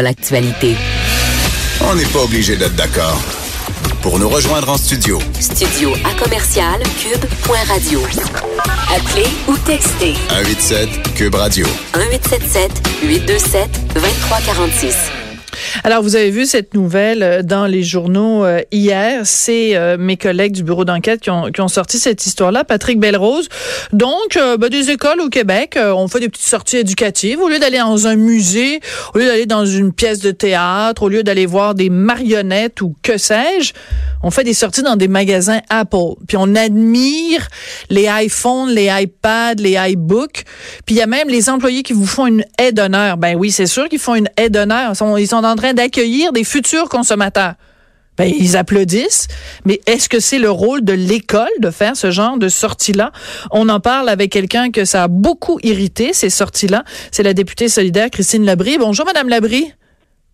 L'actualité. On n'est pas obligé d'être d'accord. Pour nous rejoindre en studio. Studio à commercial cube.radio. Appelez ou textez. 187 cube radio. 1877 827 2346. Alors, vous avez vu cette nouvelle euh, dans les journaux euh, hier. C'est euh, mes collègues du bureau d'enquête qui ont, sorti cette histoire-là. Patrick Belrose. Donc, ben, des écoles au Québec ont fait des petites sorties éducatives. Au lieu d'aller dans un musée, au lieu d'aller dans une pièce de théâtre, au lieu d'aller voir des marionnettes ou que sais-je, on fait des sorties dans des magasins Apple. Puis on admire les iPhones, les iPads, les iBooks. Puis il y a même les employés qui vous font une aide d'honneur. Ben oui, c'est sûr qu'ils font une aide d'honneur. Ils sont en train d'accueillir des futurs consommateurs. Ben, ils applaudissent, mais est-ce que c'est le rôle de l'école de faire ce genre de sortie-là? On en parle avec quelqu'un que ça a beaucoup irrité, ces sorties-là. C'est la députée solidaire Christine Labrie. Bonjour, Madame Labrie.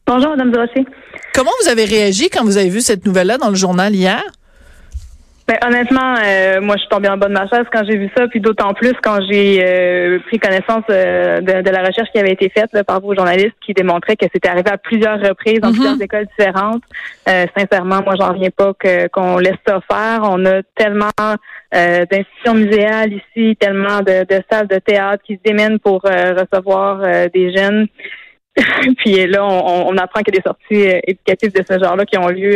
Bonjour, Madame Dossé. Comment vous avez réagi quand vous avez vu cette nouvelle-là dans le journal hier? Ben, honnêtement, euh, moi, je suis tombée en bas de ma chaise quand j'ai vu ça, puis d'autant plus quand j'ai euh, pris connaissance euh, de, la recherche qui avait été faite par vos journalistes qui démontrait que c'était arrivé à plusieurs reprises dans mhm. plusieurs écoles différentes. sincèrement, moi, j'en reviens pas qu'on laisse ça faire. On a tellement d'institutions muséales ici, tellement de, salles de théâtre qui se démènent pour recevoir des jeunes. puis là, on, on apprend qu'il y a des sorties éducatives de ce genre-là qui ont lieu.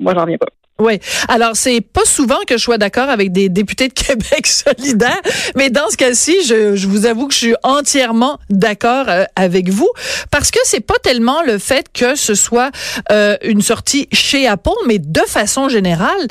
moi, j'en reviens pas. Oui. Alors, c'est pas souvent que je sois d'accord avec des députés de Québec solidaires, mais dans ce cas-ci, je, je, vous avoue que je suis entièrement d'accord euh, avec vous parce que c'est pas tellement le fait que ce soit euh, une sortie chez Apple, mais de façon générale,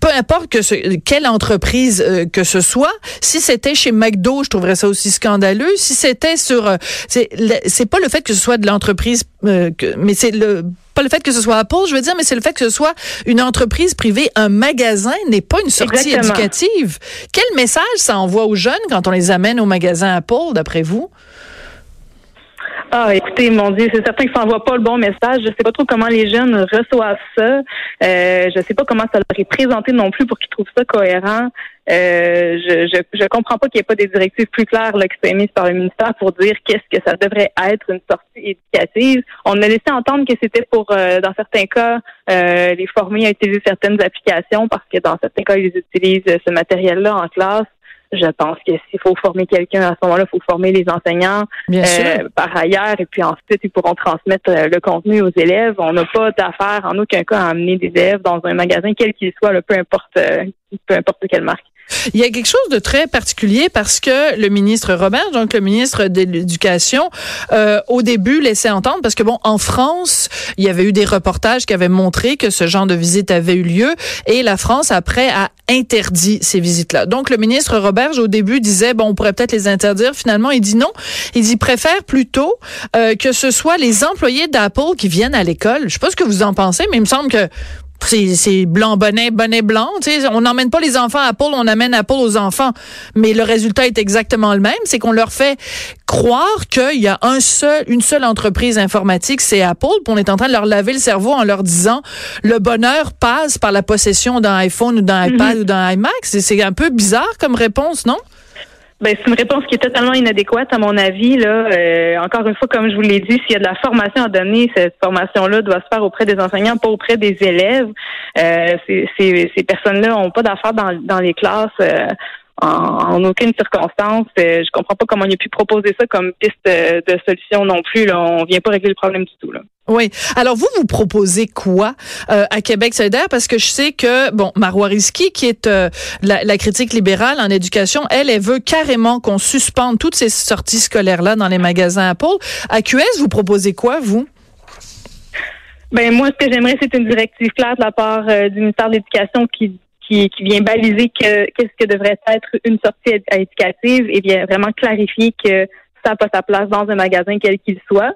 peu importe que ce, quelle entreprise euh, que ce soit, si c'était chez McDo, je trouverais ça aussi scandaleux. Si c'était sur, euh, c'est pas le fait que ce soit de l'entreprise, euh, mais c'est le pas le fait que ce soit Apple, je veux dire, mais c'est le fait que ce soit une entreprise privée, un magasin n'est pas une sortie éducative. Quel message ça envoie aux jeunes quand on les amène au magasin Apple, d'après vous? Ah, écoutez, mon Dieu, c'est certain que ça n'envoie pas le bon message. Je sais pas trop comment les jeunes reçoivent ça. Euh, je sais pas comment ça leur est présenté non plus pour qu'ils trouvent ça cohérent. Euh, je, je, je comprends pas qu'il n'y ait pas des directives plus claires là, qui soient émises par le ministère pour dire qu'est-ce que ça devrait être une sortie éducative. On a laissé entendre que c'était pour, euh, dans certains cas, euh, les former à utiliser certaines applications parce que dans certains cas, ils utilisent ce matériel-là en classe. Je pense que s'il faut former quelqu'un à ce moment-là, il faut former les enseignants euh, par ailleurs, et puis ensuite ils pourront transmettre euh, le contenu aux élèves. On n'a pas d'affaire en aucun cas à amener des élèves dans un magasin, quel qu'il soit, peu importe, euh, peu importe quelle marque. Il y a quelque chose de très particulier parce que le ministre Robert, donc le ministre de l'Éducation, euh, au début laissait entendre, parce que bon, en France, il y avait eu des reportages qui avaient montré que ce genre de visite avait eu lieu et la France, après, a interdit ces visites-là. Donc, le ministre Robert, au début, disait, bon, on pourrait peut-être les interdire. Finalement, il dit non. Il dit, préfère plutôt euh, que ce soit les employés d'Apple qui viennent à l'école. Je sais pas ce que vous en pensez, mais il me semble que c'est blanc bonnet bonnet blanc on n'emmène pas les enfants à Paul on amène à Paul aux enfants. Mais le résultat est exactement le même. C'est qu'on leur fait croire qu'il y a un seul une seule entreprise informatique c'est Apple. Puis on est en train de leur laver le cerveau en leur disant le bonheur passe par la possession d'un iPhone ou d'un iPad mm-hmm. ou d'un iMac. C'est un peu bizarre comme réponse non? Ben, c'est une réponse qui est totalement inadéquate à mon avis. Là, euh, encore une fois, comme je vous l'ai dit, s'il y a de la formation à donner, cette formation-là doit se faire auprès des enseignants, pas auprès des élèves. Euh, ces, ces, personnes-là n'ont pas d'affaires dans, dans les classes. Euh, en, aucune circonstance. je comprends pas comment il a pu proposer ça comme piste de solution non plus. Là. On vient pas régler le problème du tout. Là. Oui. Alors vous, vous proposez quoi euh, à Québec solidaire? Parce que je sais que bon, Marois Risky, qui est euh, la, critique libérale en éducation, elle, elle veut carrément qu'on suspende toutes ces sorties scolaires là dans les magasins Apple. À QS, vous proposez quoi vous? Ben moi, ce que j'aimerais, c'est une directive claire de la part euh, du ministère de l'Éducation qui qui, vient baliser que qu'est-ce que devrait être une sortie éducative et vient vraiment clarifier que ça n'a pas sa place dans un magasin quel qu'il soit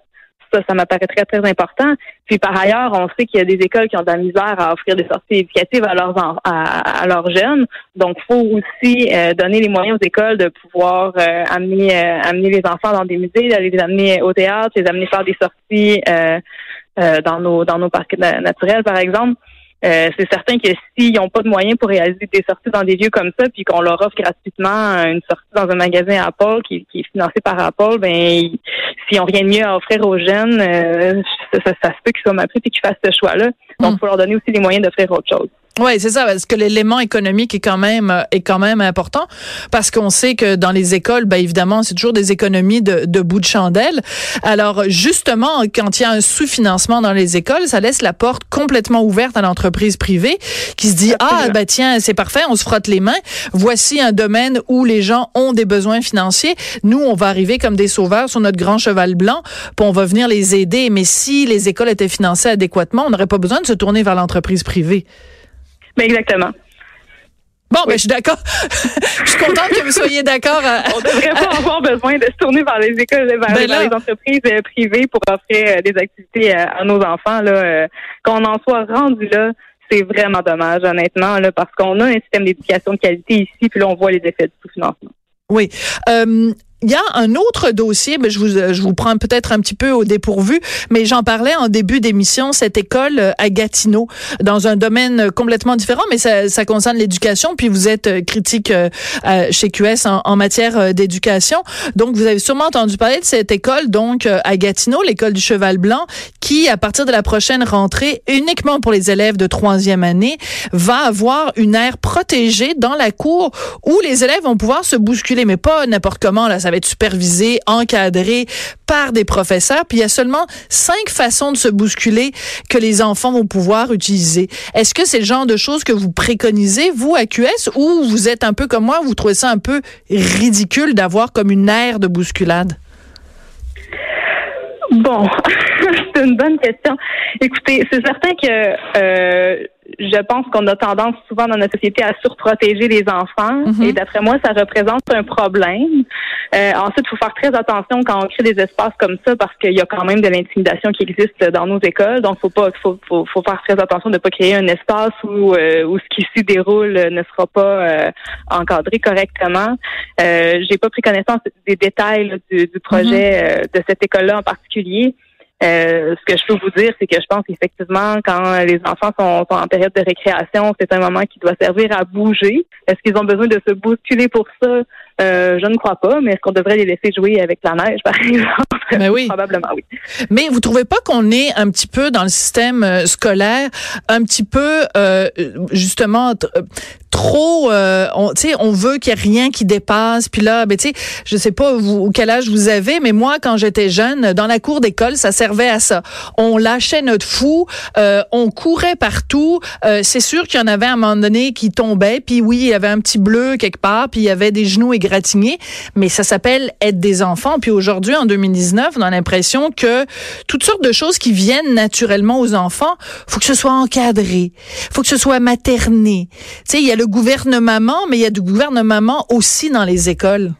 Ça, ça m'apparaît très, très important. Puis par ailleurs, on sait qu'il y a des écoles qui ont de la misère à offrir des sorties éducatives à leurs à, leurs jeunes. Donc, faut aussi euh, donner les moyens aux écoles de pouvoir euh, amener amener les enfants dans des musées, d'aller les amener au théâtre, les amener faire des sorties dans nos dans nos parcs naturels, par exemple. Euh, c'est certain que s'ils n'ont pas de moyens pour réaliser des sorties dans des lieux comme ça, puis qu'on leur offre gratuitement une sortie dans un magasin Apple qui, qui est financé par Apple, ben s'ils n'ont rien de mieux à offrir aux jeunes, euh, ça, ça, se peut qu'ils soient mal pris et qu'ils fassent ce choix-là. Donc, il hmm. faut leur donner aussi les moyens d'offrir autre chose. Oui, c'est ça, parce que l'élément économique est quand même est quand même important, parce qu'on sait que dans les écoles, ben évidemment, c'est toujours des économies de, de bout de chandelle. Alors justement, quand il y a un sous-financement dans les écoles, ça laisse la porte complètement ouverte à l'entreprise privée qui se dit ah ben tiens c'est parfait, on se frotte les mains. Voici un domaine où les gens ont des besoins financiers. Nous, on va arriver comme des sauveurs sur notre grand cheval blanc, puis on va venir les aider. Mais si les écoles étaient financées adéquatement, on n'aurait pas besoin de se tourner vers l'entreprise privée. Mais exactement. Bon, ben, je suis d'accord. je suis contente que vous soyez d'accord. On devrait pas avoir besoin de se tourner vers les écoles, vers, ben les entreprises euh, privées pour offrir euh, des activités euh, à, nos enfants. Là, qu'on en soit rendu là, c'est vraiment dommage, honnêtement, là, parce qu'on a un système d'éducation de qualité ici, puis là, on voit les effets du sous-financement. Oui. Euh, il y a un autre dossier, mais je vous, je vous prends peut-être un petit peu au dépourvu, mais j'en parlais en début d'émission, cette école euh, à Gatineau, dans un domaine complètement différent, mais ça, ça concerne l'éducation, puis vous êtes euh, critique euh, chez QS en, en matière d'éducation. Donc, vous avez sûrement entendu parler de cette école, donc à Gatineau, l'école du Cheval Blanc, qui, à partir de la prochaine rentrée, uniquement pour les élèves de troisième année, va avoir une aire protégée dans la cour où les élèves vont pouvoir se bousculer, mais pas n'importe comment, là, ça va être supervisé, encadré par des professeurs. Puis il y a seulement cinq façons de se bousculer que les enfants vont pouvoir utiliser. Est-ce que c'est le genre de choses que vous préconisez, vous, à QS, ou vous êtes un peu comme moi, vous trouvez ça un peu ridicule d'avoir comme une aire de bousculade? Bon, c'est une bonne question. Écoutez, c'est certain que euh, je pense qu'on a tendance souvent dans notre société à surprotéger les enfants mhm. et d'après moi, ça représente un problème. Euh, ensuite, il faut faire très attention quand on crée des espaces comme ça parce qu'il y a quand même de l'intimidation qui existe dans nos écoles. Donc, faut pas, faut, faut, faut faire très attention de ne pas créer un espace où, euh, où ce qui s'y déroule ne sera pas euh, encadré correctement. Euh, J'ai pas pris connaissance des détails du, du, projet mhm. euh, de cette école-là en particulier. Euh, ce que je peux vous dire, c'est que je pense qu'effectivement, quand les enfants sont, en période de récréation, c'est un moment qui doit servir à bouger. Est-ce qu'ils ont besoin de se bousculer pour ça? Euh, je ne crois pas, mais est-ce qu'on devrait les laisser jouer avec la neige, par exemple? Ben oui. Probablement oui. Mais vous trouvez pas qu'on est un petit peu dans le système euh, scolaire, un petit peu euh, justement trop, euh, on, on veut qu'il y ait rien qui dépasse. Puis là, ben, je sais pas vous, quel âge vous avez, mais moi, quand j'étais jeune, dans la cour d'école, ça servait à ça. On lâchait notre fou, euh, on courait partout. Euh, c'est sûr qu'il y en avait à un moment donné qui tombaient. Puis oui, il y avait un petit bleu quelque part, puis il y avait des genoux égratignés. Mais ça s'appelle être des enfants. Puis aujourd'hui, en 2019, on a l'impression que toutes sortes de choses qui viennent naturellement aux enfants, faut que ce soit encadré, faut que ce soit materné. Tu sais, il y a le gouvernement, mais il y a du gouvernement aussi dans les écoles.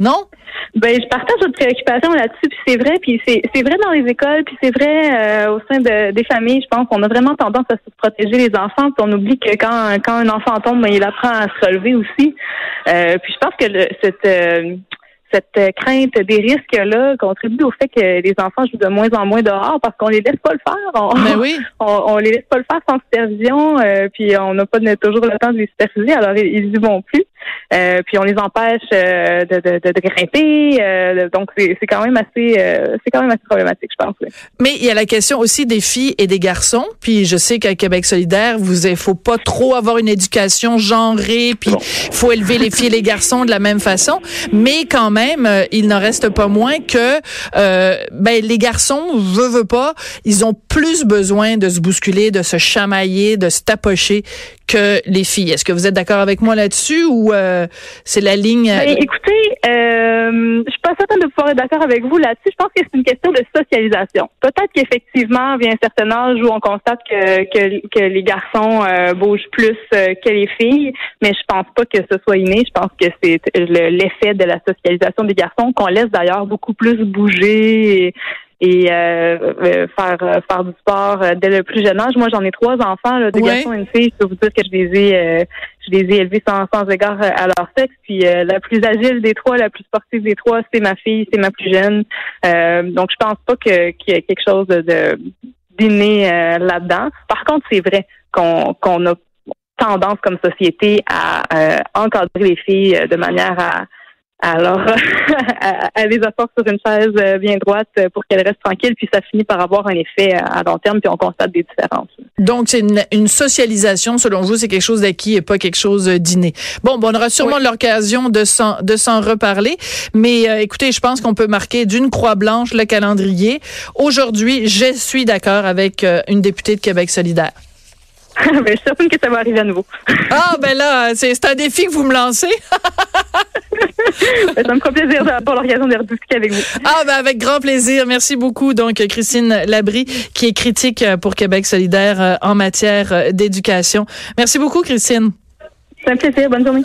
Non? Ben, je partage votre préoccupation là-dessus, puis c'est vrai, puis c'est, vrai dans les écoles, puis c'est vrai euh, au sein de, des familles. Je pense qu'on a vraiment tendance à se protéger les enfants, puis on oublie que quand, quand un enfant tombe, ben, il apprend à se relever aussi. Euh, puis je pense que cette euh, cette euh, crainte des risques-là contribue au fait que les enfants jouent de moins en moins dehors parce qu'on les laisse pas le faire. On, ben oui. on, les laisse pas le faire sans supervision, euh, puis on n'a pas toujours le temps de les superviser, alors ils y vont plus. Euh, puis on les empêche de, de, de, grimper. donc c'est quand même assez c'est quand même assez problématique, je pense. Mais il y a la question aussi des filles et des garçons. Puis je sais qu'à Québec solidaire, vous il faut pas trop avoir une éducation genrée, puis il faut élever les filles et les garçons de la même façon. Mais quand même euh, il n'en reste pas moins que euh, ben, les garçons, veut, veut pas, ils ont plus besoin de se bousculer, de se chamailler, de se tapocher que les filles. Est-ce que vous êtes d'accord avec moi là-dessus ou euh, c'est la ligne? Ben, écoutez, euh, je suis pas certaine de pouvoir être d'accord avec vous là-dessus. Je pense que c'est une question de socialisation. Peut-être qu'effectivement, vient un certain âge où on constate que, que, que les garçons euh, bougent plus euh, que les filles, mais je pense pas que ce soit inné. Je pense que c'est l'effet de la socialisation des garçons qu'on laisse d'ailleurs beaucoup plus bouger et faire faire du sport dès le plus jeune âge. Moi, j'en ai trois enfants, là, deux garçons et une fille. Je peux vous dire que je les ai je les ai élevés sans, sans égard à leur sexe. Puis la plus agile des trois, la plus sportive des trois, c'est ma fille, c'est ma plus jeune. donc, je pense pas que qu'il y ait quelque chose de, d'inné là-dedans. Par contre, c'est vrai qu'on qu'on a tendance comme société à euh, encadrer les filles euh, de manière à alors à, les asseoir sur une chaise euh, bien droite pour qu'elles restent tranquilles, puis ça finit par avoir un effet à long terme, puis on constate des différences. Donc c'est une, socialisation, selon vous, c'est quelque chose d'acquis et pas quelque chose d'inné. Bon, bon, on aura sûrement l'occasion de s'en de s'en reparler, mais écoutez, je pense qu'on peut marquer d'une croix blanche le calendrier. Aujourd'hui, je suis d'accord avec une députée de Québec solidaire. ben, je suis certaine que ça va arriver à nouveau. ah, ben là, c'est un défi que vous me lancez. Ben, ça me fera plaisir d'avoir l'occasion de rediscuter avec vous. Ah, ben avec grand plaisir. Merci beaucoup. Donc, Christine Labrie, qui est critique pour Québec solidaire euh, en matière euh, d'éducation. Merci beaucoup, Christine. C'est un plaisir. Bonne journée.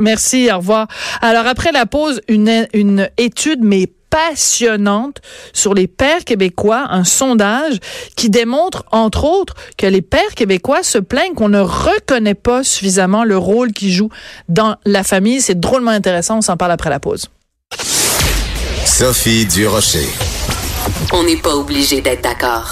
Merci. Au revoir. Alors, après la pause, une, une étude, mais passionnante sur les pères québécois, un sondage qui démontre, entre autres, que les pères québécois se plaignent qu'on ne reconnaît pas suffisamment le rôle qu'ils jouent dans la famille. C'est drôlement intéressant. On s'en parle après la pause. Sophie Durocher. On n'est pas obligé d'être d'accord.